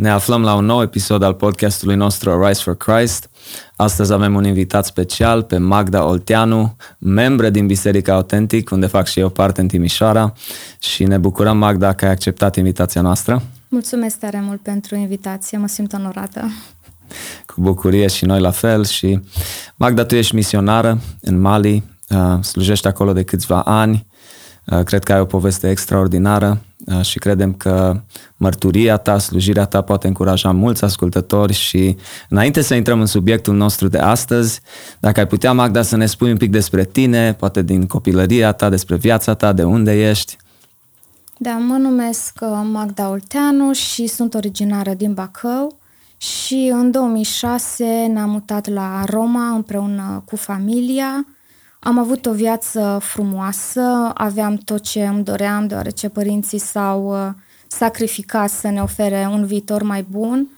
Ne aflăm la un nou episod al podcastului nostru Rise for Christ. Astăzi avem un invitat special pe Magda Olteanu, membră din Biserica Autentic, unde fac și eu parte în Timișoara și ne bucurăm, Magda, că ai acceptat invitația noastră. Mulțumesc tare mult pentru invitație, mă simt onorată. Cu bucurie și noi la fel și Magda, tu ești misionară în Mali, uh, slujești acolo de câțiva ani, uh, cred că ai o poveste extraordinară uh, și credem că mărturia ta, slujirea ta poate încuraja mulți ascultători și înainte să intrăm în subiectul nostru de astăzi, dacă ai putea, Magda, să ne spui un pic despre tine, poate din copilăria ta, despre viața ta, de unde ești. Da, mă numesc Magda Olteanu și sunt originară din Bacău și în 2006 ne-am mutat la Roma împreună cu familia. Am avut o viață frumoasă, aveam tot ce îmi doream, deoarece părinții s-au uh, sacrificat să ne ofere un viitor mai bun.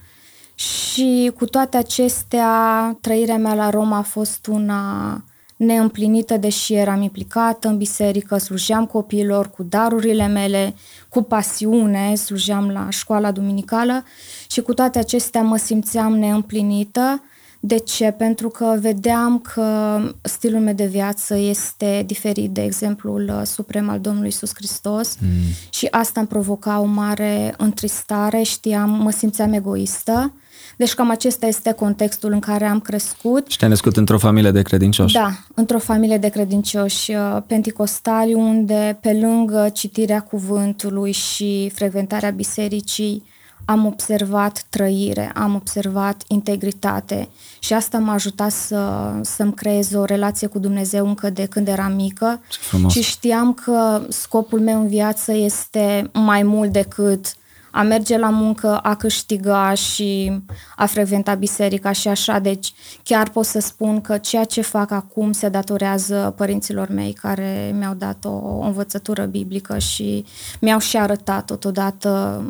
Și cu toate acestea, trăirea mea la Roma a fost una neîmplinită, deși eram implicată în biserică, slujeam copiilor cu darurile mele, cu pasiune, slujeam la școala duminicală și cu toate acestea mă simțeam neîmplinită. De ce? Pentru că vedeam că stilul meu de viață este diferit de exemplul suprem al Domnului Isus Hristos mm. și asta îmi provoca o mare întristare, știam, mă simțeam egoistă deci cam acesta este contextul în care am crescut. Și te-ai născut într-o familie de credincioși. Da, într-o familie de credincioși uh, penticostali, unde pe lângă citirea cuvântului și frecventarea bisericii, am observat trăire, am observat integritate și asta m-a ajutat să, să-mi creez o relație cu Dumnezeu încă de când eram mică și știam că scopul meu în viață este mai mult decât a merge la muncă, a câștiga și a frecventa biserica și așa. Deci chiar pot să spun că ceea ce fac acum se datorează părinților mei care mi-au dat o învățătură biblică și mi-au și arătat totodată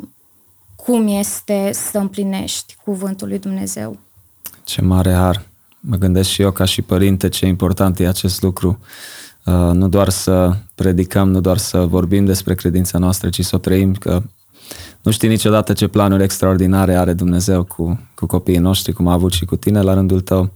cum este să împlinești cuvântul lui Dumnezeu. Ce mare har! Mă gândesc și eu ca și părinte ce important e acest lucru. Uh, nu doar să predicăm, nu doar să vorbim despre credința noastră, ci să o trăim, că nu știi niciodată ce planuri extraordinare are Dumnezeu cu, cu copiii noștri, cum a avut și cu tine la rândul tău.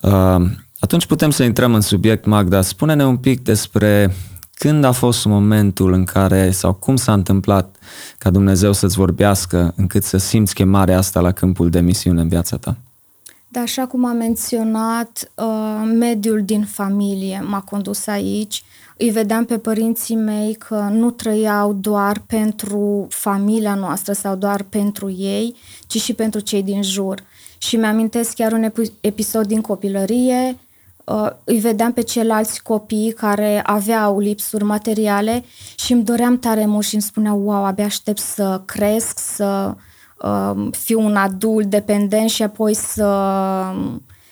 Uh, atunci putem să intrăm în subiect, Magda. Spune-ne un pic despre când a fost momentul în care, sau cum s-a întâmplat ca Dumnezeu să-ți vorbească încât să simți chemarea asta la câmpul de misiune în viața ta? Da, așa cum am menționat, uh, mediul din familie m-a condus aici îi vedeam pe părinții mei că nu trăiau doar pentru familia noastră sau doar pentru ei, ci și pentru cei din jur. Și mi-amintesc chiar un episod din copilărie, uh, îi vedeam pe ceilalți copii care aveau lipsuri materiale și îmi doream tare mult și îmi spuneau, wow, abia aștept să cresc, să uh, fiu un adult dependent și apoi să,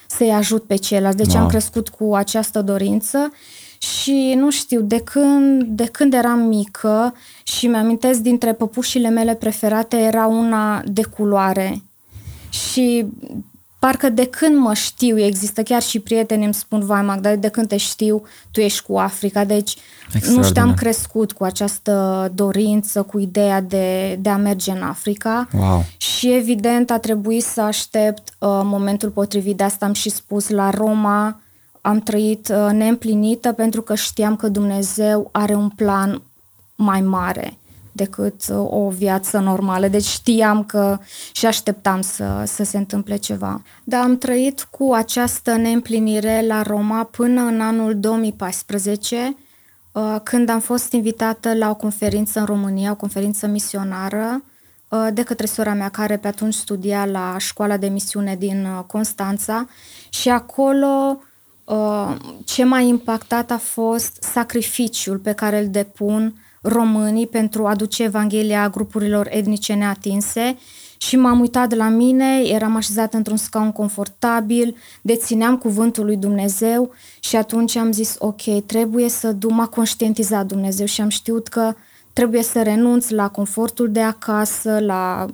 să-i ajut pe ceilalți. Deci wow. am crescut cu această dorință și nu știu, de când, de când eram mică și mi-amintesc dintre păpușile mele preferate era una de culoare. Și parcă de când mă știu, există chiar și prieteni îmi spun, vai Magda, de când te știu, tu ești cu Africa. Deci nu știu, am crescut cu această dorință, cu ideea de, de a merge în Africa. Wow. Și evident a trebuit să aștept uh, momentul potrivit. De asta am și spus la Roma, am trăit uh, neîmplinită pentru că știam că Dumnezeu are un plan mai mare decât uh, o viață normală. Deci știam că și așteptam să, să se întâmple ceva. Dar am trăit cu această neîmplinire la Roma până în anul 2014, uh, când am fost invitată la o conferință în România, o conferință misionară, de către sora mea care pe atunci studia la școala de misiune din Constanța și acolo Uh, ce m-a impactat a fost sacrificiul pe care îl depun românii pentru a duce Evanghelia grupurilor etnice neatinse. Și m-am uitat la mine, eram așezat într-un scaun confortabil, dețineam cuvântul lui Dumnezeu și atunci am zis, ok, trebuie să duc, m-a conștientizat Dumnezeu și am știut că trebuie să renunț la confortul de acasă, la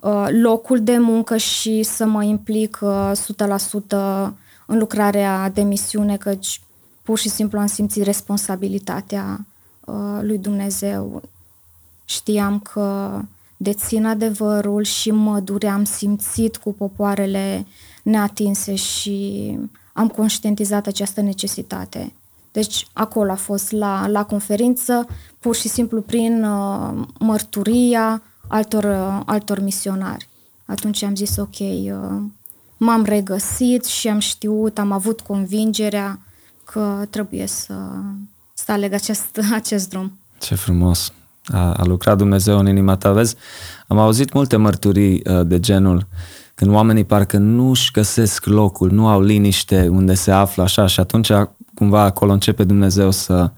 uh, locul de muncă și să mă implic uh, 100% în lucrarea de misiune, căci pur și simplu am simțit responsabilitatea uh, lui Dumnezeu. Știam că dețin adevărul și mă duream simțit cu popoarele neatinse și am conștientizat această necesitate. Deci acolo a fost la, la conferință, pur și simplu prin uh, mărturia altor, uh, altor misionari. Atunci am zis ok, uh, m-am regăsit și am știut, am avut convingerea că trebuie să, să aleg acest, acest drum. Ce frumos! A, a lucrat Dumnezeu în inima ta, vezi? Am auzit multe mărturii uh, de genul când oamenii parcă nu își găsesc locul, nu au liniște unde se află așa și atunci cumva acolo începe Dumnezeu să,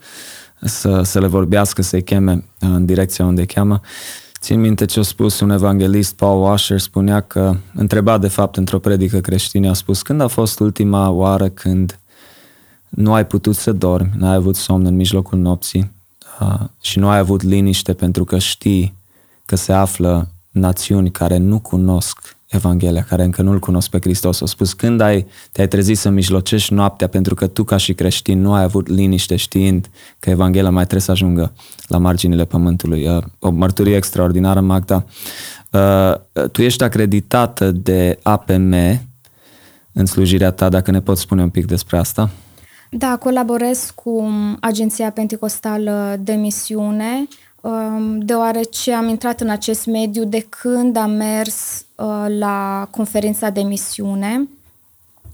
să, să le vorbească, să-i cheme uh, în direcția unde cheamă. Țin minte ce a spus un evanghelist, Paul Washer, spunea că, întreba de fapt într-o predică creștină, a spus, când a fost ultima oară când nu ai putut să dormi, n-ai avut somn în mijlocul nopții uh, și nu ai avut liniște pentru că știi că se află națiuni care nu cunosc Evanghelia, care încă nu-L cunosc pe Hristos. O spus, când ai, te-ai trezit să mijlocești noaptea pentru că tu ca și creștin nu ai avut liniște știind că Evanghelia mai trebuie să ajungă la marginile pământului. Uh, o mărturie extraordinară, Magda. Uh, tu ești acreditată de APM în slujirea ta, dacă ne poți spune un pic despre asta? Da, colaborez cu Agenția Pentecostală de Misiune, um, deoarece am intrat în acest mediu de când am mers uh, la conferința de misiune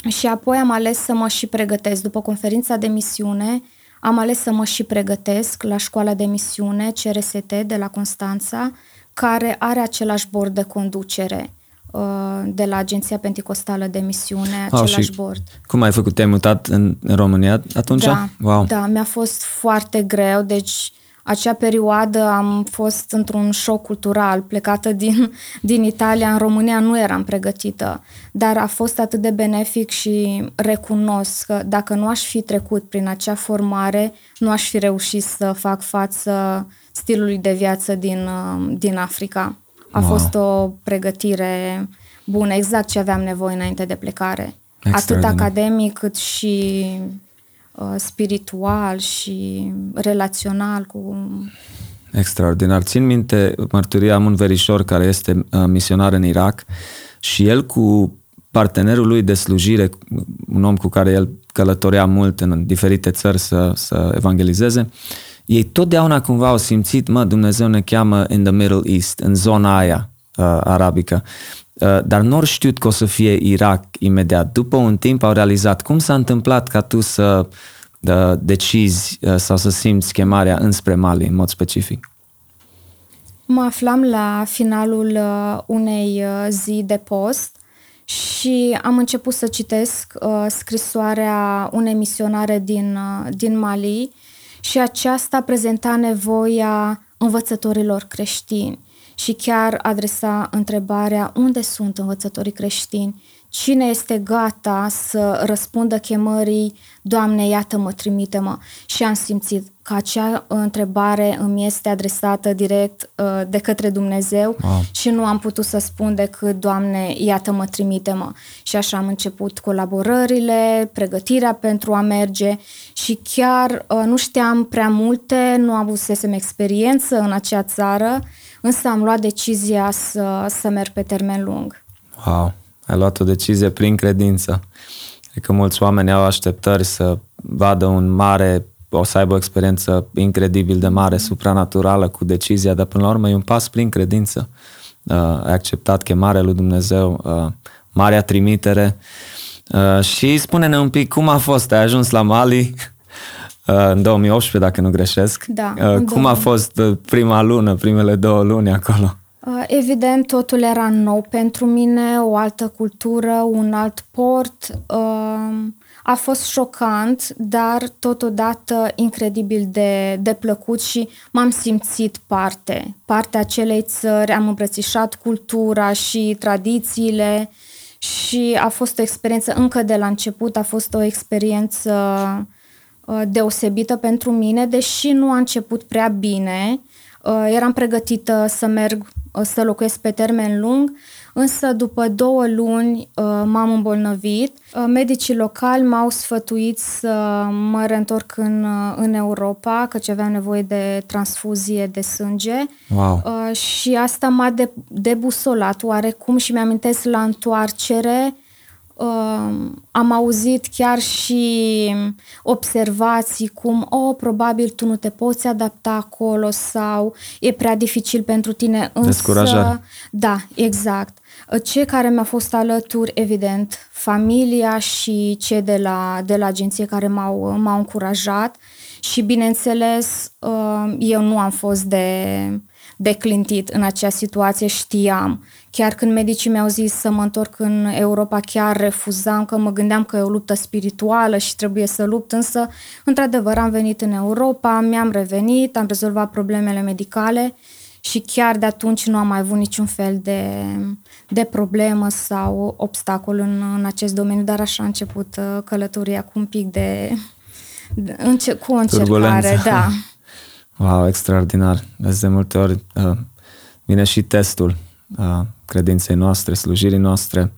și apoi am ales să mă și pregătesc. După conferința de misiune, am ales să mă și pregătesc la școala de misiune CRST de la Constanța, care are același bord de conducere. Uh, de la Agenția Pentecostală de Misiune, același oh, și board. Cum ai făcut? Te-ai mutat în România atunci? Da, wow. da, mi-a fost foarte greu, deci acea perioadă am fost într-un șoc cultural, plecată din, din Italia în România, nu eram pregătită, dar a fost atât de benefic și recunosc că dacă nu aș fi trecut prin acea formare, nu aș fi reușit să fac față stilului de viață din, uh, din Africa. A wow. fost o pregătire bună, exact ce aveam nevoie înainte de plecare. Atât academic cât și uh, spiritual și relațional cu... Extraordinar. Țin minte mărturia am un verișor care este uh, misionar în Irak și el cu partenerul lui de slujire, un om cu care el călătorea mult în diferite țări să, să evangelizeze, uh, ei totdeauna cumva au simțit, mă, Dumnezeu ne cheamă in the Middle East, în zona aia uh, arabică. Uh, dar nu au știut că o să fie Irak imediat. După un timp au realizat cum s-a întâmplat ca tu să uh, decizi uh, sau să simți chemarea înspre Mali în mod specific. Mă aflam la finalul uh, unei uh, zi de post și am început să citesc uh, scrisoarea unei misionare din, uh, din Mali și aceasta prezenta nevoia învățătorilor creștini și chiar adresa întrebarea unde sunt învățătorii creștini, cine este gata să răspundă chemării, Doamne, iată-mă, trimite-mă. Și am simțit că acea întrebare îmi este adresată direct uh, de către Dumnezeu wow. și nu am putut să spun decât, Doamne, iată-mă, trimite-mă. Și așa am început colaborările, pregătirea pentru a merge și chiar uh, nu știam prea multe, nu avusesem experiență în acea țară, însă am luat decizia să, să merg pe termen lung. Wow, ai luat o decizie prin credință. Cred că mulți oameni au așteptări să vadă un mare o să aibă o experiență incredibil de mare, supranaturală cu decizia, dar până la urmă e un pas prin credință. Uh, ai acceptat chemarea lui Dumnezeu, uh, marea trimitere. Uh, și spune-ne un pic cum a fost, ai ajuns la Mali uh, în 2018, dacă nu greșesc. Da. Uh, cum a fost uh, prima lună, primele două luni acolo? Uh, evident, totul era nou pentru mine, o altă cultură, un alt port. Uh, a fost șocant, dar totodată incredibil de, de plăcut și m-am simțit parte, partea acelei țări, am îmbrățișat cultura și tradițiile și a fost o experiență, încă de la început, a fost o experiență uh, deosebită pentru mine, deși nu a început prea bine. Uh, eram pregătită să merg, uh, să locuiesc pe termen lung, însă după două luni uh, m-am îmbolnăvit. Uh, medicii locali m-au sfătuit să mă reîntorc în, uh, în Europa, căci aveam nevoie de transfuzie de sânge. Wow. Și asta m-a de, debusolat oarecum și mi-amintesc la întoarcere uh, am auzit chiar și observații cum, oh, probabil tu nu te poți adapta acolo sau e prea dificil pentru tine. Însă, Descurajare. Da, exact. Cei care mi-au fost alături, evident, familia și cei de la, de la agenție care m-au, m-au încurajat și, bineînțeles, uh, eu nu am fost de, de clintit în acea situație, știam Chiar când medicii mi-au zis să mă întorc în Europa, chiar refuzam, că mă gândeam că e o luptă spirituală și trebuie să lupt, însă, într-adevăr, am venit în Europa, mi-am revenit, am rezolvat problemele medicale și chiar de atunci nu am mai avut niciun fel de, de problemă sau obstacol în, în acest domeniu, dar așa a început uh, călătoria cu un pic de, de înce- cu o încercare, Turbulență. da. Wow, extraordinar. De multe ori uh, vine și testul uh, credinței noastre, slujirii noastre.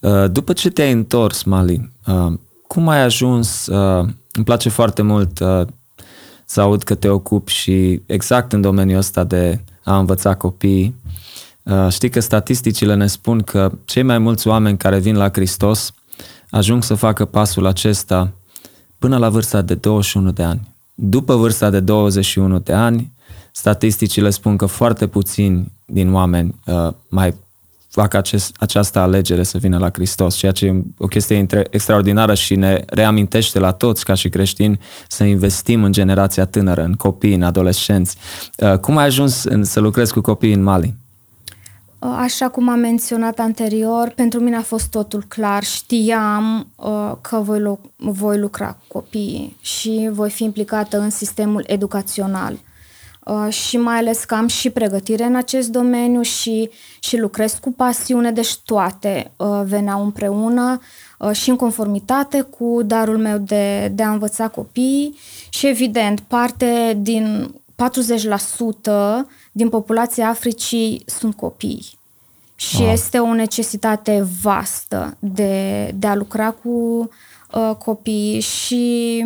Uh, după ce te-ai întors, Mali, uh, cum ai ajuns, uh, îmi place foarte mult să aud că te ocupi și exact în domeniul ăsta de a învăța copii. Știi că statisticile ne spun că cei mai mulți oameni care vin la Hristos ajung să facă pasul acesta până la vârsta de 21 de ani. După vârsta de 21 de ani, statisticile spun că foarte puțini din oameni uh, mai fac acest, această alegere să vină la Hristos, ceea ce e o chestie extraordinară și ne reamintește la toți ca și creștini să investim în generația tânără, în copii, în adolescenți. Uh, cum ai ajuns în, să lucrezi cu copii în Mali? Uh, așa cum am menționat anterior, pentru mine a fost totul clar. Știam uh, că voi, lu- voi lucra cu copiii și voi fi implicată în sistemul educațional. Uh, și mai ales că am și pregătire în acest domeniu și, și lucrez cu pasiune, deci toate uh, veneau împreună uh, și în conformitate cu darul meu de, de a învăța copiii și evident parte din 40% din populația Africii sunt copii. Și wow. este o necesitate vastă de, de a lucra cu uh, copii și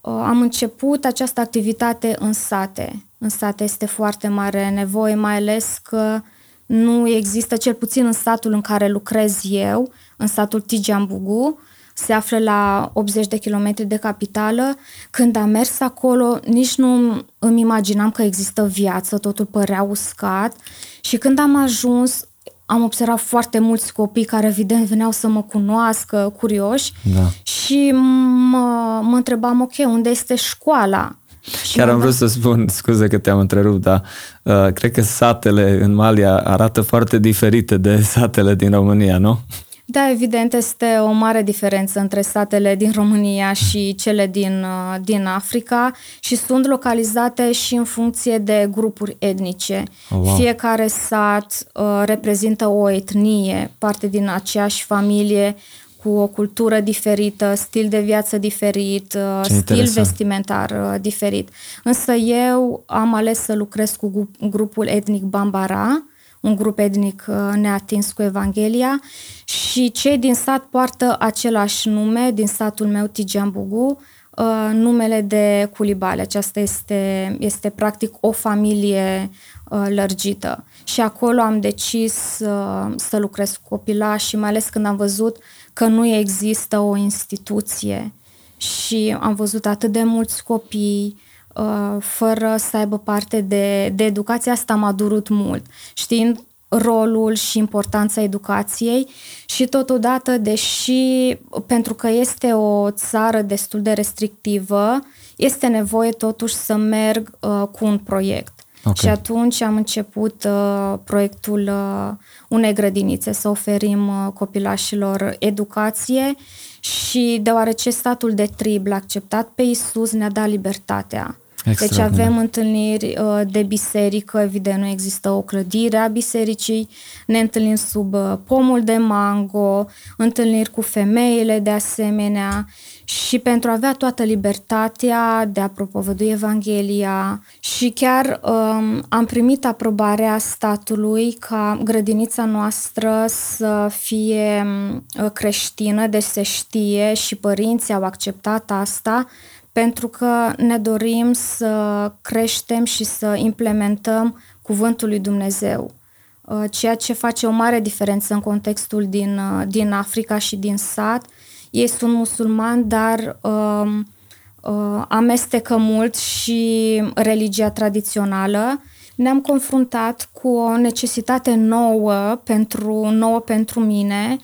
uh, am început această activitate în sate în sat este foarte mare nevoie, mai ales că nu există, cel puțin în statul în care lucrez eu, în statul Tijiambugu, se află la 80 de kilometri de capitală. Când am mers acolo, nici nu îmi imaginam că există viață, totul părea uscat. Și când am ajuns, am observat foarte mulți copii care evident veneau să mă cunoască, curioși, da. și mă, mă întrebam, ok, unde este școala? Chiar am vrut să spun, scuze că te-am întrerupt, dar uh, cred că satele în Malia arată foarte diferite de satele din România, nu? Da, evident, este o mare diferență între satele din România și cele din, uh, din Africa și sunt localizate și în funcție de grupuri etnice. Oh, wow. Fiecare sat uh, reprezintă o etnie, parte din aceeași familie, cu o cultură diferită, stil de viață diferit, Ce uh, stil interesant. vestimentar uh, diferit. Însă eu am ales să lucrez cu grupul etnic Bambara, un grup etnic uh, neatins cu Evanghelia și cei din sat poartă același nume, din satul meu Tigeambugu, numele de Culibale. Aceasta este, este practic o familie lărgită. Și acolo am decis să lucrez cu copilași și mai ales când am văzut că nu există o instituție și am văzut atât de mulți copii uh, fără să aibă parte de, de educație, asta m-a durut mult. Știind rolul și importanța educației și totodată, deși pentru că este o țară destul de restrictivă, este nevoie totuși să merg uh, cu un proiect. Okay. Și atunci am început uh, proiectul uh, unei grădinițe, să oferim uh, copilașilor educație și deoarece statul de trib l-a acceptat pe Isus, ne-a dat libertatea Deci avem întâlniri uh, de biserică, evident nu există o clădire a bisericii, ne întâlnim sub uh, pomul de mango, întâlniri cu femeile de asemenea. Și pentru a avea toată libertatea de a propovădui Evanghelia și chiar um, am primit aprobarea statului ca grădinița noastră să fie um, creștină, deci se știe și părinții au acceptat asta pentru că ne dorim să creștem și să implementăm cuvântul lui Dumnezeu, uh, ceea ce face o mare diferență în contextul din, uh, din Africa și din sat. Ei sunt musulmani, dar uh, uh, amestecă mult și religia tradițională. Ne-am confruntat cu o necesitate nouă pentru, nouă pentru mine,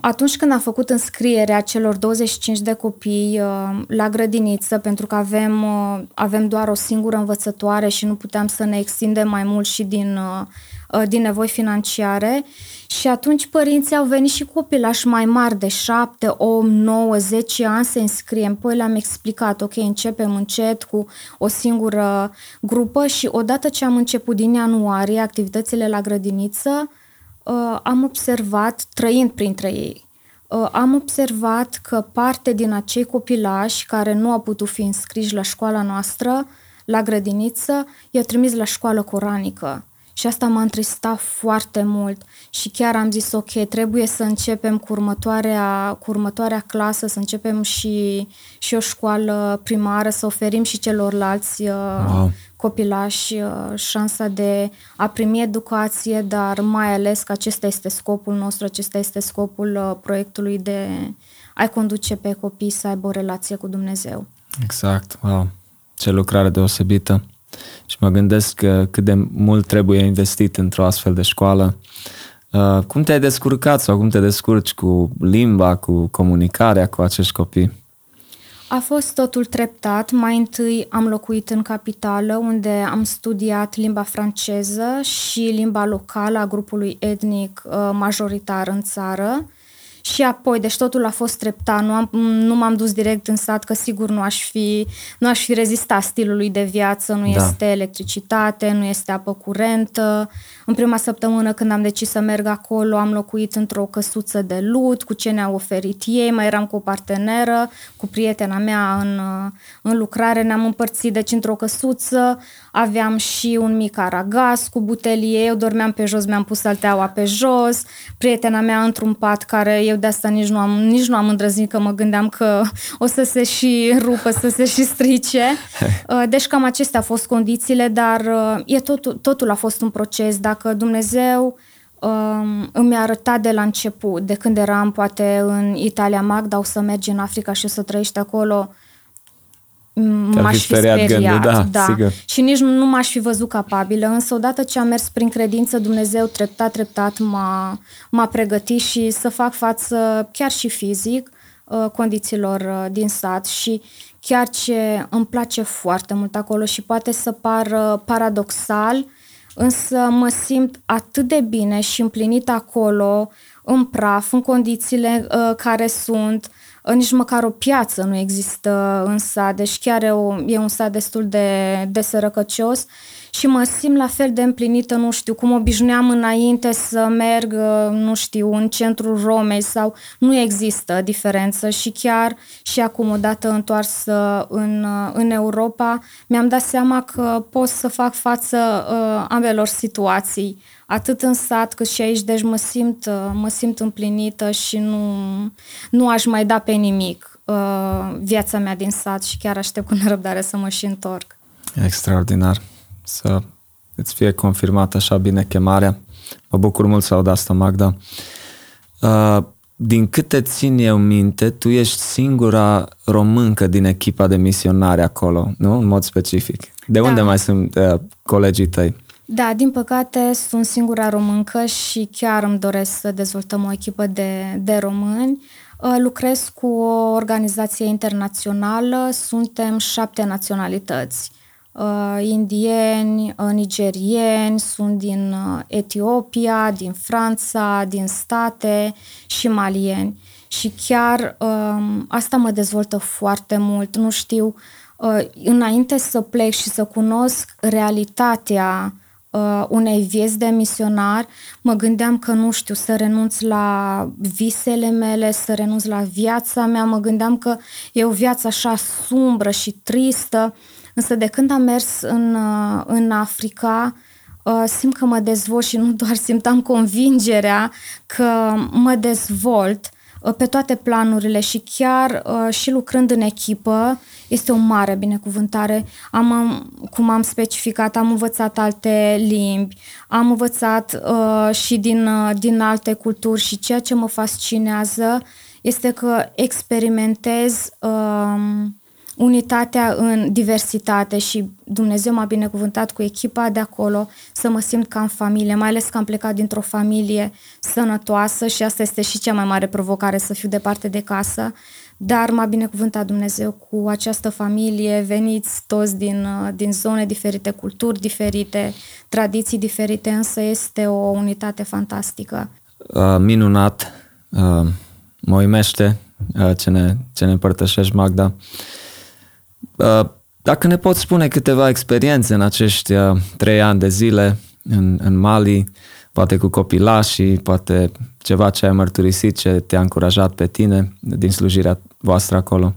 atunci când am făcut înscrierea celor 25 de copii la grădiniță, pentru că avem, avem doar o singură învățătoare și nu puteam să ne extindem mai mult și din, din nevoi financiare, și atunci părinții au venit și copilași mai mari de 7, 8, 9, 10 ani să înscriem. Păi le-am explicat, ok, începem încet cu o singură grupă și odată ce am început din ianuarie activitățile la grădiniță, uh, am observat, trăind printre ei, uh, am observat că parte din acei copilași care nu au putut fi înscriși la școala noastră, la grădiniță, i-au trimis la școală coranică. Și asta m-a întristat foarte mult și chiar am zis, ok, trebuie să începem cu următoarea, cu următoarea clasă, să începem și, și o școală primară, să oferim și celorlalți uh, wow. Copilași uh, șansa de a primi educație, dar mai ales că acesta este scopul nostru, acesta este scopul uh, proiectului de a conduce pe copii să aibă o relație cu Dumnezeu. Exact, wow, ce lucrare deosebită. Și mă gândesc că cât de mult trebuie investit într-o astfel de școală. Uh, cum te-ai descurcat sau cum te descurci cu limba, cu comunicarea cu acești copii? A fost totul treptat. Mai întâi am locuit în capitală, unde am studiat limba franceză și limba locală a grupului etnic uh, majoritar în țară. Și apoi, deci totul a fost treptat, nu, am, nu m-am dus direct în sat, că sigur nu aș fi, nu aș fi rezistat stilului de viață, nu da. este electricitate, nu este apă curentă. În prima săptămână când am decis să merg acolo, am locuit într-o căsuță de lut, cu ce ne-au oferit ei, mai eram cu o parteneră, cu prietena mea în, în lucrare, ne-am împărțit deci într-o căsuță, aveam și un mic aragaz cu butelie, eu dormeam pe jos, mi-am pus salteaua pe jos, prietena mea într-un pat care eu de asta nici nu am, nici nu am îndrăznit că mă gândeam că o să se și rupă, să se și strice. Uh, deci cam acestea au fost condițiile, dar uh, e totul, totul a fost un proces. Dacă Dumnezeu um, îmi arăta de la început, de când eram poate în Italia Magda, o să mergi în Africa și o să trăiești acolo, m-aș fi speriat, speriat gândul, da, da. Sigur. și nici nu, nu m-aș fi văzut capabilă, însă odată ce am mers prin credință, Dumnezeu treptat, treptat m-a, m-a pregătit și să fac față chiar și fizic uh, condițiilor uh, din sat și chiar ce îmi place foarte mult acolo și poate să pară paradoxal, însă mă simt atât de bine și împlinit acolo, în praf, în condițiile uh, care sunt, nici măcar o piață nu există în sat, deci chiar e, o, e un sat destul de, de sărăcăcios și mă simt la fel de împlinită, nu știu, cum obișnuiam înainte să merg, nu știu, în centrul Romei sau nu există diferență și chiar și acum odată întoarsă în, în Europa mi-am dat seama că pot să fac față uh, ambelor situații atât în sat cât și aici, deci mă simt, uh, mă simt împlinită și nu, nu aș mai da pe nimic uh, viața mea din sat și chiar aștept cu nerăbdare să mă și întorc. Extraordinar. Să îți fie confirmată așa bine chemarea. Mă bucur mult să aud asta, Magda. Uh, din câte țin eu minte, tu ești singura româncă din echipa de misionari acolo, nu? În mod specific. De da. unde mai sunt uh, colegii tăi? Da, din păcate sunt singura româncă și chiar îmi doresc să dezvoltăm o echipă de, de români. Uh, lucrez cu o organizație internațională, suntem șapte naționalități. Uh, indieni, uh, nigerieni, sunt din Etiopia, din Franța, din state și malieni. Și chiar um, asta mă dezvoltă foarte mult. Nu știu, uh, înainte să plec și să cunosc realitatea uh, unei vieți de misionar, mă gândeam că nu știu, să renunț la visele mele, să renunț la viața mea, mă gândeam că e o viață așa sumbră și tristă, însă de când am mers în, uh, în Africa, uh, simt că mă dezvolt și nu doar simt, am convingerea că mă dezvolt uh, pe toate planurile și chiar uh, și lucrând în echipă, este o mare binecuvântare. Am, cum am specificat, am învățat alte limbi, am învățat uh, și din, uh, din alte culturi și ceea ce mă fascinează este că experimentez uh, unitatea în diversitate și Dumnezeu m-a binecuvântat cu echipa de acolo să mă simt ca în familie, mai ales că am plecat dintr-o familie sănătoasă și asta este și cea mai mare provocare, să fiu departe de casă, dar m-a binecuvântat Dumnezeu cu această familie, veniți toți din, din zone diferite, culturi diferite, tradiții diferite, însă este o unitate fantastică. Uh, minunat, uh, mă uimește uh, ce, ne, ce ne împărtășești, Magda. Uh, Uh, dacă ne poți spune câteva experiențe în acești uh, trei ani de zile în, în Mali, poate cu copilașii, poate ceva ce ai mărturisit, ce te-a încurajat pe tine din slujirea voastră acolo?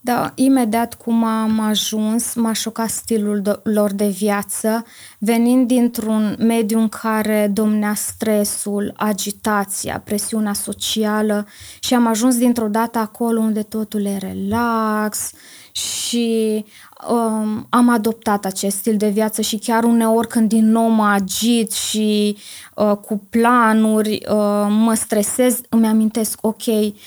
Da, imediat cum am ajuns, m-a șocat stilul lor de viață, venind dintr-un mediu în care domnea stresul, agitația, presiunea socială și am ajuns dintr-o dată acolo unde totul e relax, și um, am adoptat acest stil de viață și chiar uneori când din nou mă agit și uh, cu planuri uh, mă stresez, îmi amintesc, ok,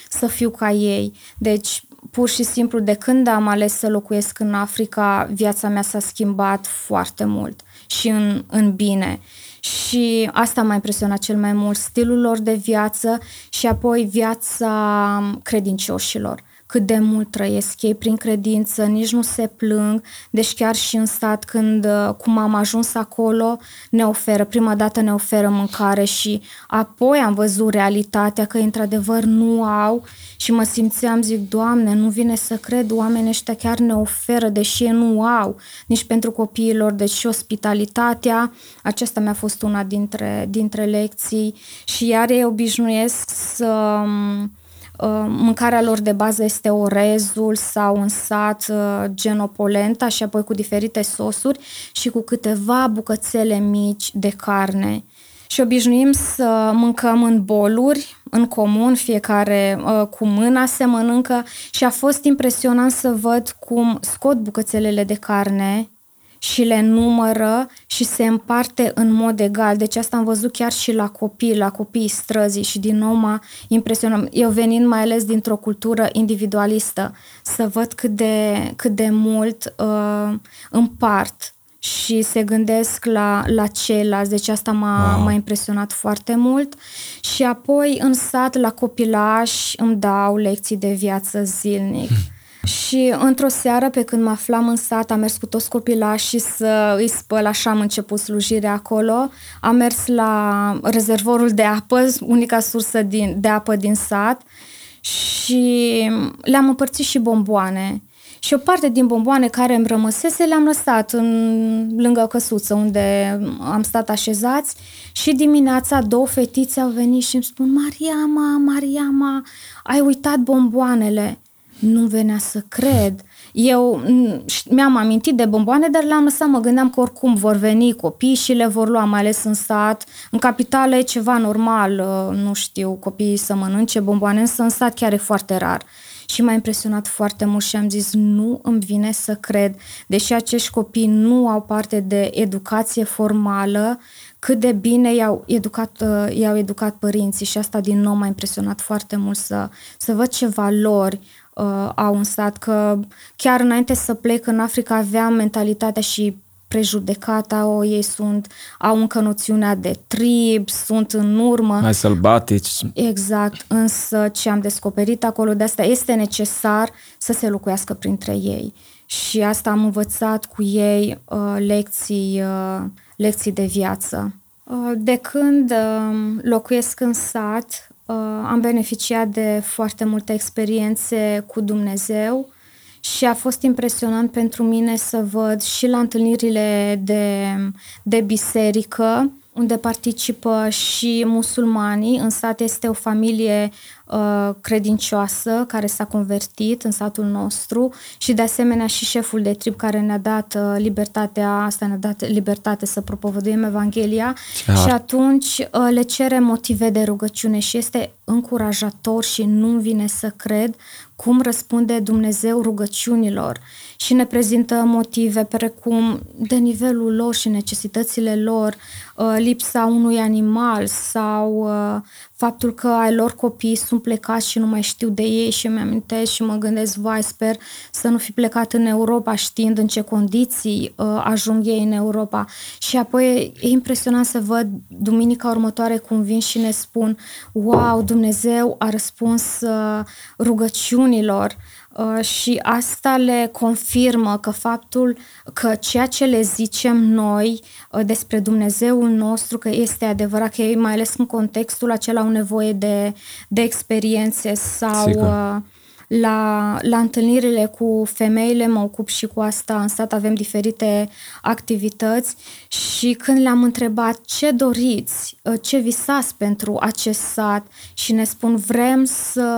să fiu ca ei. Deci, pur și simplu, de când am ales să locuiesc în Africa, viața mea s-a schimbat foarte mult și în, în bine. Și asta m-a impresionat cel mai mult, stilul lor de viață și apoi viața credincioșilor cât de mult trăiesc ei prin credință, nici nu se plâng, deci chiar și în stat când, uh, cum am ajuns acolo, ne oferă, prima dată ne oferă mâncare și apoi am văzut realitatea că într-adevăr nu au. Și mă simțeam, zic, Doamne, nu vine să cred, oamenii ăștia chiar ne oferă, deși ei nu au, nici pentru copiilor, deci și ospitalitatea, aceasta mi-a fost una dintre, dintre lecții. Și iar ei obișnuiesc să Uh, mâncarea lor de bază este orezul sau un sat uh, genopolenta și apoi cu diferite sosuri și cu câteva bucățele mici de carne. Și obișnuim să mâncăm în boluri, în comun, fiecare uh, cu mâna se mănâncă și a fost impresionant să văd cum scot bucățelele de carne și le numără și se împarte în mod egal. Deci asta am văzut chiar și la copii, la copiii străzii și din nou m-a impresionat. Eu venind mai ales dintr-o cultură individualistă, să văd cât de, cât de mult uh, împart și se gândesc la, la ceilalți, deci asta m-a, wow. m-a impresionat foarte mult. Și apoi în sat, la copilași, îmi dau lecții de viață zilnic. Hmm și într-o seară, pe când mă aflam în sat, am mers cu toți copilașii să îi spăl, așa am început slujirea acolo. Am mers la rezervorul de apă, unica sursă din, de apă din sat și le-am împărțit și bomboane. Și o parte din bomboane care îmi rămăsese le-am lăsat în, lângă căsuță unde am stat așezați și dimineața două fetițe au venit și îmi spun Mariama, Mariama, ai uitat bomboanele nu venea să cred. Eu mi-am amintit de bomboane, dar le-am lăsat, mă gândeam că oricum vor veni copii și le vor lua, mai ales în sat. În capitală e ceva normal, uh, nu știu, copiii să mănânce bomboane, însă în sat chiar e foarte rar. Și m-a impresionat foarte mult și am zis, nu îmi vine să cred, deși acești copii nu au parte de educație formală, cât de bine i-au educat, uh, i-au educat părinții și asta din nou m-a impresionat foarte mult să, să văd ce valori uh, au un stat, că chiar înainte să plec în Africa aveam mentalitatea și prejudecata, o, ei sunt, au încă noțiunea de trib, sunt în urmă. Mai sălbatici. Exact, însă ce am descoperit acolo de asta este necesar să se locuiască printre ei. Și asta am învățat cu ei uh, lecții, uh, lecții de viață. Uh, de când uh, locuiesc în sat, Uh, am beneficiat de foarte multe experiențe cu Dumnezeu și a fost impresionant pentru mine să văd și la întâlnirile de, de biserică unde participă și musulmanii. În sat este o familie uh, credincioasă care s-a convertit în satul nostru și de asemenea și șeful de trib care ne-a dat uh, libertatea asta, ne-a dat libertate să propovăduim Evanghelia Aha. și atunci uh, le cere motive de rugăciune și este încurajator și nu vine să cred cum răspunde Dumnezeu rugăciunilor și ne prezintă motive precum de nivelul lor și necesitățile lor, uh, lipsa unui animal sau uh, faptul că ai lor copii sunt plecați și nu mai știu de ei și îmi amintesc și mă gândesc, vai, sper să nu fi plecat în Europa știind în ce condiții uh, ajung ei în Europa. Și apoi e impresionant să văd duminica următoare cum vin și ne spun, wow, Dumnezeu a răspuns uh, rugăciunilor Uh, și asta le confirmă că faptul că ceea ce le zicem noi uh, despre Dumnezeul nostru, că este adevărat, că ei mai ales în contextul acela au nevoie de, de experiențe sau Sigur. Uh, la, la întâlnirile cu femeile mă ocup și cu asta, în stat avem diferite activități și când le-am întrebat ce doriți, ă, ce visați pentru acest sat? Și ne spun vrem să,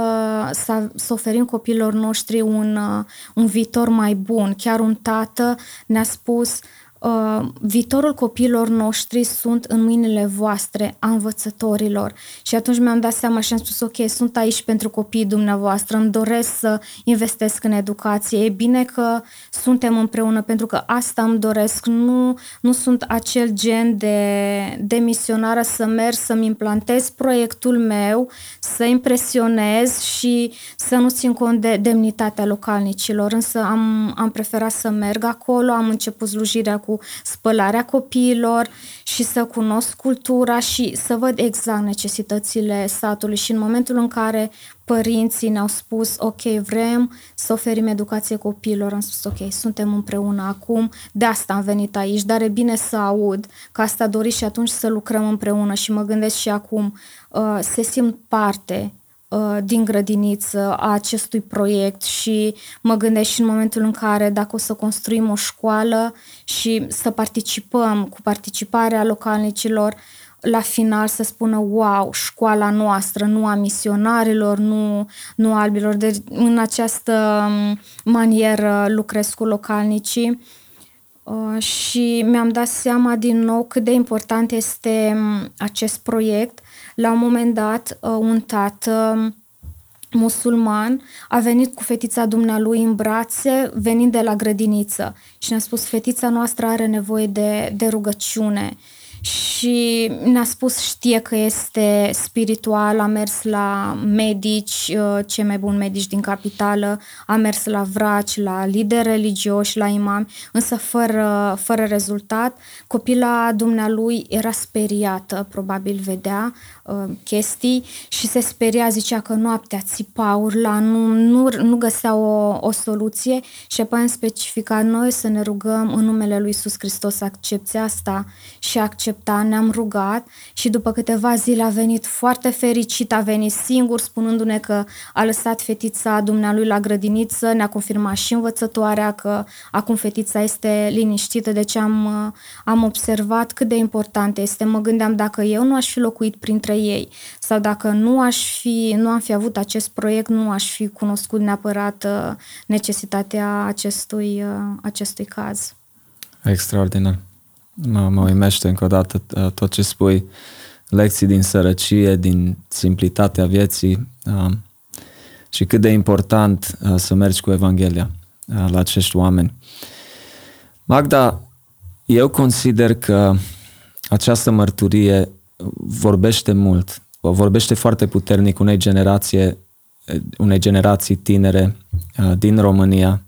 să, să oferim copiilor noștri un, ă, un viitor mai bun. Chiar un tată ne-a spus uh, uh, viitorul copiilor noștri sunt în mâinile voastre, a învățătorilor. Și atunci mi-am dat seama și am spus, ok, sunt aici pentru copiii dumneavoastră, îmi doresc să investesc în educație. E bine că suntem împreună, pentru că asta îmi doresc. Nu, nu sunt acel gen de, de misionară să merg, să-mi implantez proiectul meu, să impresionez și să nu țin cont de demnitatea localnicilor. Însă am, am preferat să merg acolo, am început slujirea cu cu spălarea copiilor și să cunosc cultura și să văd exact necesitățile satului. Și în momentul în care părinții ne-au spus ok, vrem să oferim educație copiilor, am spus ok, suntem împreună acum, de asta am venit aici, dar e bine să aud că asta dori și atunci să lucrăm împreună. Și mă gândesc și acum, uh, se simt parte Uh, din grădiniță a acestui proiect și mă gândesc și în momentul în care dacă o să construim o școală și să participăm cu participarea localnicilor, la final să spună wow, școala noastră, nu a misionarilor, nu, nu albilor. Deci în această um, manieră lucrez cu localnicii uh, și mi-am dat seama din nou cât de important este um, acest proiect la un moment dat, uh, un tată um, musulman a venit cu fetița dumnealui în brațe, venind de la grădiniță și ne-a spus, fetița noastră are nevoie de, de rugăciune și ne-a spus știe că este spiritual, a mers la medici, uh, cei mai buni medici din capitală, a mers la vraci, la lideri religioși, la imam, însă fără, fără rezultat. Copila dumnealui era speriată, probabil vedea uh, chestii și se speria, zicea că noaptea țipa, urla, nu, nu, nu găsea o, o soluție și apoi am specificat noi să ne rugăm în numele lui Iisus Hristos, accepte asta și accepte accepta, ne-am rugat și după câteva zile a venit foarte fericit, a venit singur spunându-ne că a lăsat fetița dumnealui la grădiniță, ne-a confirmat și învățătoarea că acum fetița este liniștită, deci am, am observat cât de important este. Mă gândeam dacă eu nu aș fi locuit printre ei sau dacă nu aș fi, nu am fi avut acest proiect, nu aș fi cunoscut neapărat uh, necesitatea acestui, uh, acestui caz. Extraordinar. Mă, mă uimește încă o dată uh, tot ce spui, lecții din sărăcie, din simplitatea vieții uh, și cât de important uh, să mergi cu Evanghelia la acești oameni. Magda, eu consider că această mărturie vorbește mult, vorbește foarte puternic unei generație, unei generații tinere din România,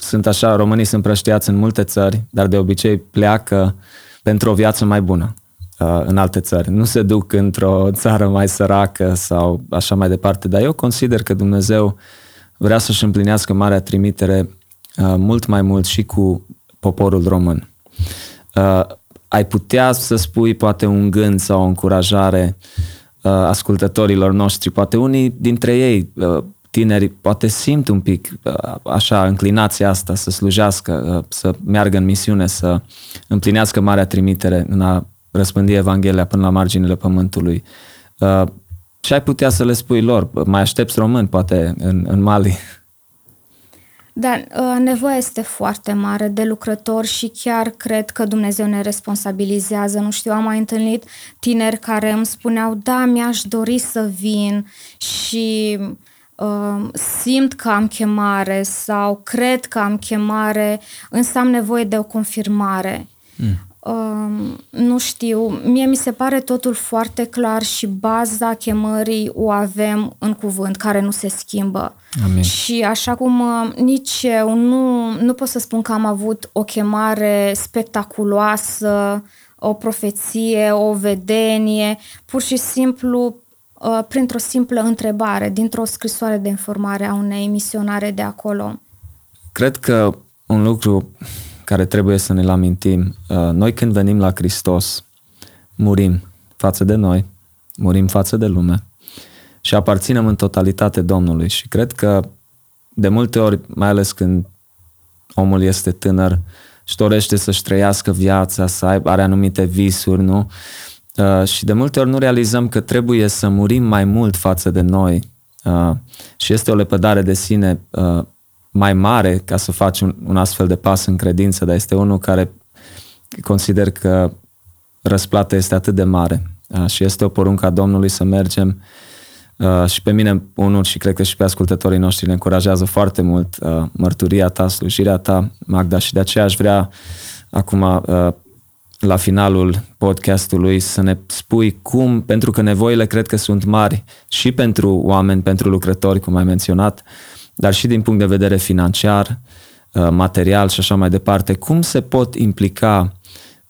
sunt așa, românii sunt prăștiați în multe țări, dar de obicei pleacă pentru o viață mai bună uh, în alte țări. Nu se duc într-o țară mai săracă sau așa mai departe, dar eu consider că Dumnezeu vrea să-și împlinească marea trimitere uh, mult mai mult și cu poporul român. Uh, ai putea să spui poate un gând sau o încurajare ascultătorilor noștri, poate unii dintre ei tineri poate simt un pic uh, așa înclinația asta să slujească, uh, să meargă în misiune, să împlinească marea trimitere în a răspândi Evanghelia până la marginile pământului. Uh, ce ai putea să le spui lor? Mai aștepți români, poate, în, în Mali? Da, nevoia este foarte mare de lucrători și chiar cred că Dumnezeu ne responsabilizează. Nu știu, am mai întâlnit tineri care îmi spuneau, da, mi-aș dori să vin și uh, simt că am chemare sau cred că am chemare, însă am nevoie de o confirmare. Mm. Uh, nu știu, mie mi se pare totul foarte clar și baza chemării o avem în cuvânt, care nu se schimbă. Amin. Și așa cum uh, nici eu nu, nu pot să spun că am avut o chemare spectaculoasă, o profeție, o vedenie, pur și simplu uh, printr-o simplă întrebare, dintr-o scrisoare de informare a unei misionare de acolo. Cred că un lucru care trebuie să ne-l amintim. Uh, noi când venim la Hristos, murim față de noi, murim față de lume și aparținem în totalitate Domnului. Și cred că de multe ori, mai ales când omul este tânăr și dorește să-și trăiască viața, să aibă, are anumite visuri, nu? Uh, și de multe ori nu realizăm că trebuie să murim mai mult față de noi. Uh, și este o lepădare de sine uh, mai mare ca să faci un, un astfel de pas în credință, dar este unul care consider că răsplata este atât de mare uh, și este o poruncă a Domnului să mergem uh, și pe mine unul și cred că și pe ascultătorii noștri ne încurajează foarte mult uh, mărturia ta, slujirea ta, Magda, și de aceea aș vrea acum la finalul podcastului să ne spui cum, pentru că nevoile cred că sunt mari și pentru oameni, pentru lucrători, cum ai menționat, dar și din punct de vedere financiar, uh, material și așa mai departe, cum se pot implica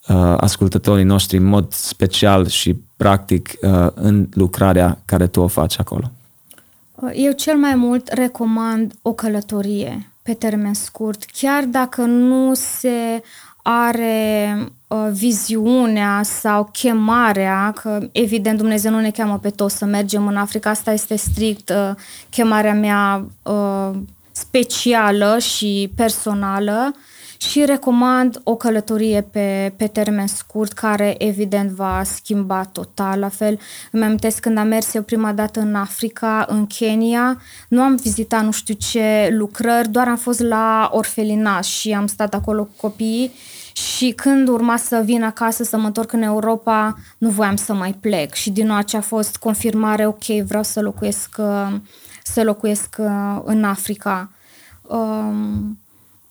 uh, ascultătorii noștri în mod special și practic uh, în lucrarea care tu o faci acolo? Eu cel mai mult recomand o călătorie pe termen scurt, chiar dacă nu se are uh, viziunea sau chemarea, că evident Dumnezeu nu ne cheamă pe toți să mergem în Africa, asta este strict uh, chemarea mea uh, specială și personală și recomand o călătorie pe, pe termen scurt care evident va schimba total. La fel, îmi amintesc când am mers eu prima dată în Africa, în Kenya, nu am vizitat nu știu ce lucrări, doar am fost la orfelinat și am stat acolo cu copiii și când urma să vin acasă, să mă întorc în Europa, nu voiam să mai plec. Și din nou ce a fost confirmare, ok, vreau să locuiesc, uh, să locuiesc uh, în Africa. Um,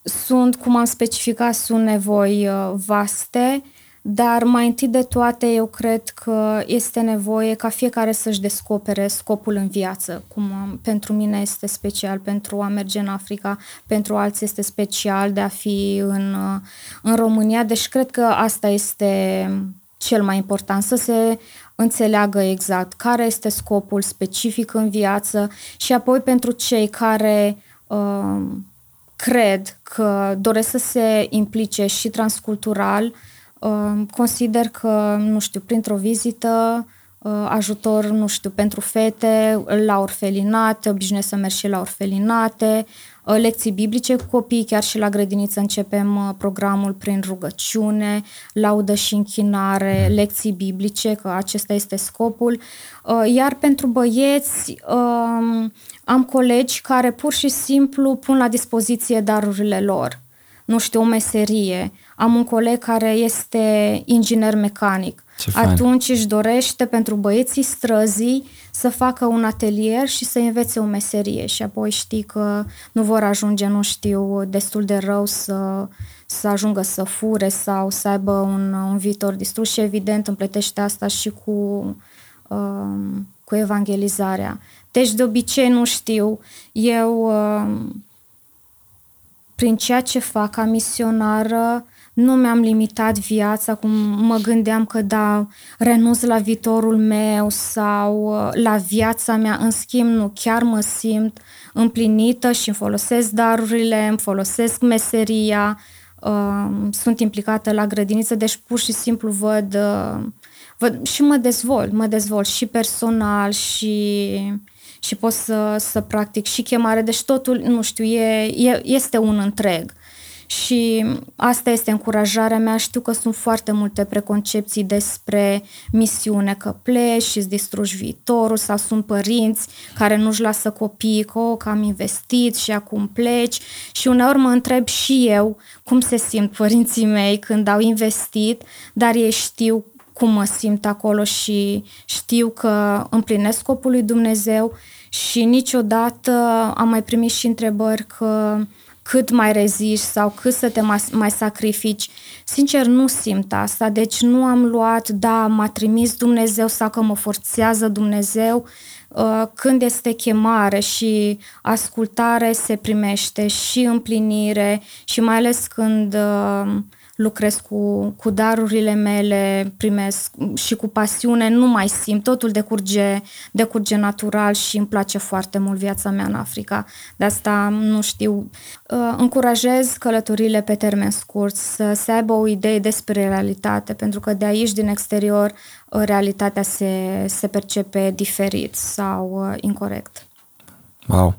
sunt, cum am specificat, sunt nevoi uh, vaste dar mai întâi de toate, eu cred că este nevoie ca fiecare să-și descopere scopul în viață, cum pentru mine este special pentru a merge în Africa, pentru alții este special de a fi în, în România. Deci cred că asta este cel mai important, să se înțeleagă exact care este scopul specific în viață și apoi pentru cei care uh, cred că doresc să se implice și transcultural, Consider că, nu știu, printr-o vizită, uh, ajutor, nu știu, pentru fete, la orfelinate, obișnuiesc să merg și la orfelinate, uh, lecții biblice cu copii, chiar și la grădiniță începem uh, programul prin rugăciune, laudă și închinare, mm. lecții biblice, că acesta este scopul. Iar pentru băieți um, am colegi care pur și simplu pun la dispoziție darurile lor. Nu știu, o meserie, am un coleg care este inginer mecanic. Atunci își dorește pentru băieții străzii să facă un atelier și să învețe o meserie și apoi știi că nu vor ajunge, nu știu, destul de rău să, să ajungă să fure sau să aibă un, un viitor distrus și evident împletește asta și cu, uh, cu evangelizarea. Deci de obicei nu știu, eu uh, prin ceea ce fac ca misionară nu mi-am limitat viața cum mă gândeam că da, renunț la viitorul meu sau uh, la viața mea, în schimb nu, chiar mă simt împlinită și îmi folosesc darurile, îmi folosesc meseria, uh, sunt implicată la grădiniță, deci pur și simplu văd, uh, văd și mă dezvolt, mă dezvolt și personal și și pot să, să practic și chemare, deci totul, nu știu, e, e, este un întreg. Și asta este încurajarea mea. Știu că sunt foarte multe preconcepții despre misiune, că pleci și îți distrugi viitorul sau sunt părinți care nu-și lasă copiii că, oh, că am investit și acum pleci și uneori mă întreb și eu cum se simt părinții mei când au investit, dar ei știu cum mă simt acolo și știu că împlinesc scopul lui Dumnezeu și niciodată am mai primit și întrebări că cât mai reziști sau cât să te mai, mai sacrifici. Sincer, nu simt asta, deci nu am luat, da, m-a trimis Dumnezeu sau că mă forțează Dumnezeu. Uh, când este chemare și ascultare se primește și împlinire și mai ales când uh, lucrez cu, cu darurile mele, primesc și cu pasiune, nu mai simt, totul decurge, decurge natural și îmi place foarte mult viața mea în Africa. De asta, nu știu, uh, încurajez călătorile pe termen scurt să se aibă o idee despre realitate, pentru că de aici, din exterior, uh, realitatea se, se percepe diferit sau uh, incorrect. Wow!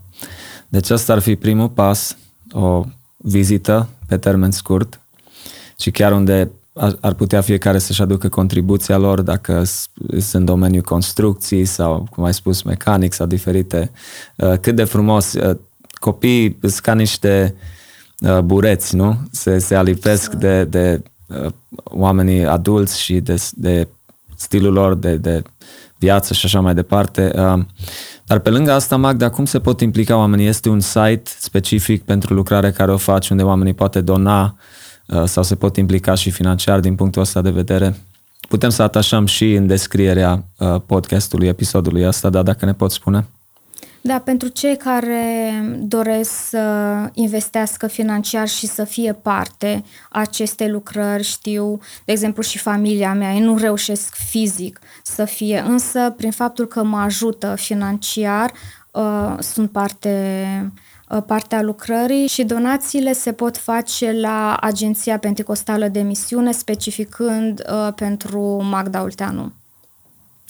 Deci asta ar fi primul pas, o vizită pe termen scurt și chiar unde ar putea fiecare să-și aducă contribuția lor dacă sunt în domeniul construcții sau, cum ai spus, mecanic sau diferite. Uh, cât de frumos, uh, copiii sunt ca niște uh, bureți, nu? Se, se alipesc de, de oamenii adulți și de, de stilul lor de, de viață și așa mai departe. Dar pe lângă asta, Magda, cum se pot implica oamenii? Este un site specific pentru lucrarea care o faci unde oamenii poate dona uh, Uh, sau se pot implica și financiar din punctul ăsta de vedere. Putem să atașăm și în descrierea uh, podcastului, episodului ăsta, dar dacă ne poți spune. Da, pentru cei care doresc să investească financiar și să fie parte acestei lucrări, știu, de exemplu, și familia mea, ei nu reușesc fizic să fie, însă prin faptul că mă ajută financiar, uh, sunt parte Uh, partea lucrării și donațiile se pot face la Agenția Pentecostală de Misiune, specificând uh, pentru Magda Ulteanu.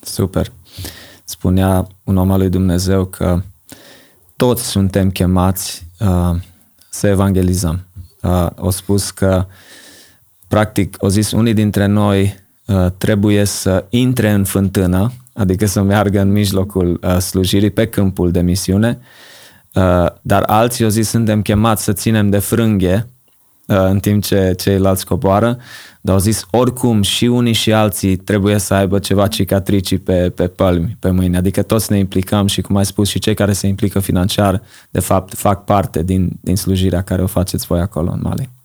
Super. Spunea un om al lui Dumnezeu că toți suntem chemați uh, să evangelizăm. Uh, o spus că, practic, o zis, unii dintre noi uh, trebuie să intre în fântână, adică să meargă în mijlocul uh, slujirii pe câmpul de misiune Uh, dar alții au zis suntem chemați să ținem de frânghe uh, în timp ce ceilalți coboară, dar au zis oricum și unii și alții trebuie să aibă ceva cicatricii pe, pe pălmi, pe mâini, adică toți ne implicăm și cum ai spus și cei care se implică financiar, de fapt fac parte din, din slujirea care o faceți voi acolo în Mali.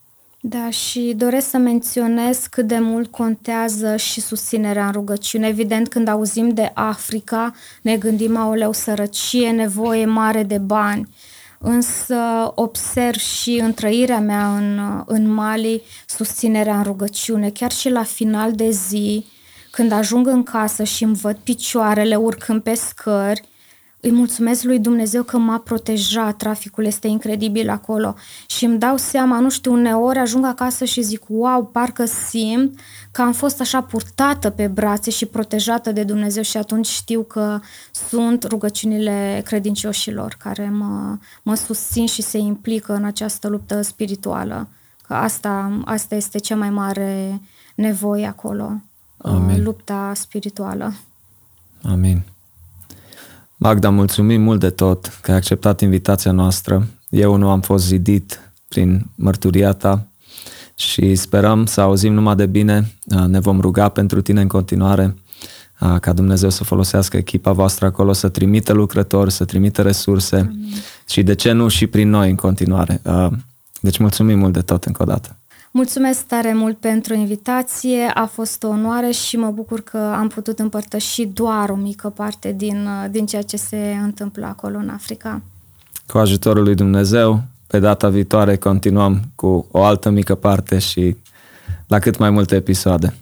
Da, și doresc să menționez cât de mult contează și susținerea în rugăciune. Evident, când auzim de Africa, ne gândim, aoleu, sărăcie, nevoie mare de bani. Însă observ și în trăirea mea în, în Mali susținerea în rugăciune. Chiar și la final de zi, când ajung în casă și îmi văd picioarele urcând pe scări, îi mulțumesc lui Dumnezeu că m-a protejat, traficul este incredibil acolo și îmi dau seama, nu știu, uneori ajung acasă și zic, wow, parcă simt că am fost așa purtată pe brațe și protejată de Dumnezeu și atunci știu că sunt rugăciunile credincioșilor care mă, mă susțin și se implică în această luptă spirituală. Că asta, asta este cea mai mare nevoie acolo, Amin. lupta spirituală. Amin. Magda, mulțumim mult de tot că ai acceptat invitația noastră. Eu nu am fost zidit prin mărturia ta și sperăm să auzim numai de bine. Ne vom ruga pentru tine în continuare ca Dumnezeu să folosească echipa voastră acolo, să trimită lucrători, să trimită resurse Amin. și de ce nu și prin noi în continuare. Deci mulțumim mult de tot încă o dată. Mulțumesc tare mult pentru invitație, a fost o onoare și mă bucur că am putut împărtăși doar o mică parte din, din ceea ce se întâmplă acolo în Africa. Cu ajutorul lui Dumnezeu, pe data viitoare continuăm cu o altă mică parte și la cât mai multe episoade.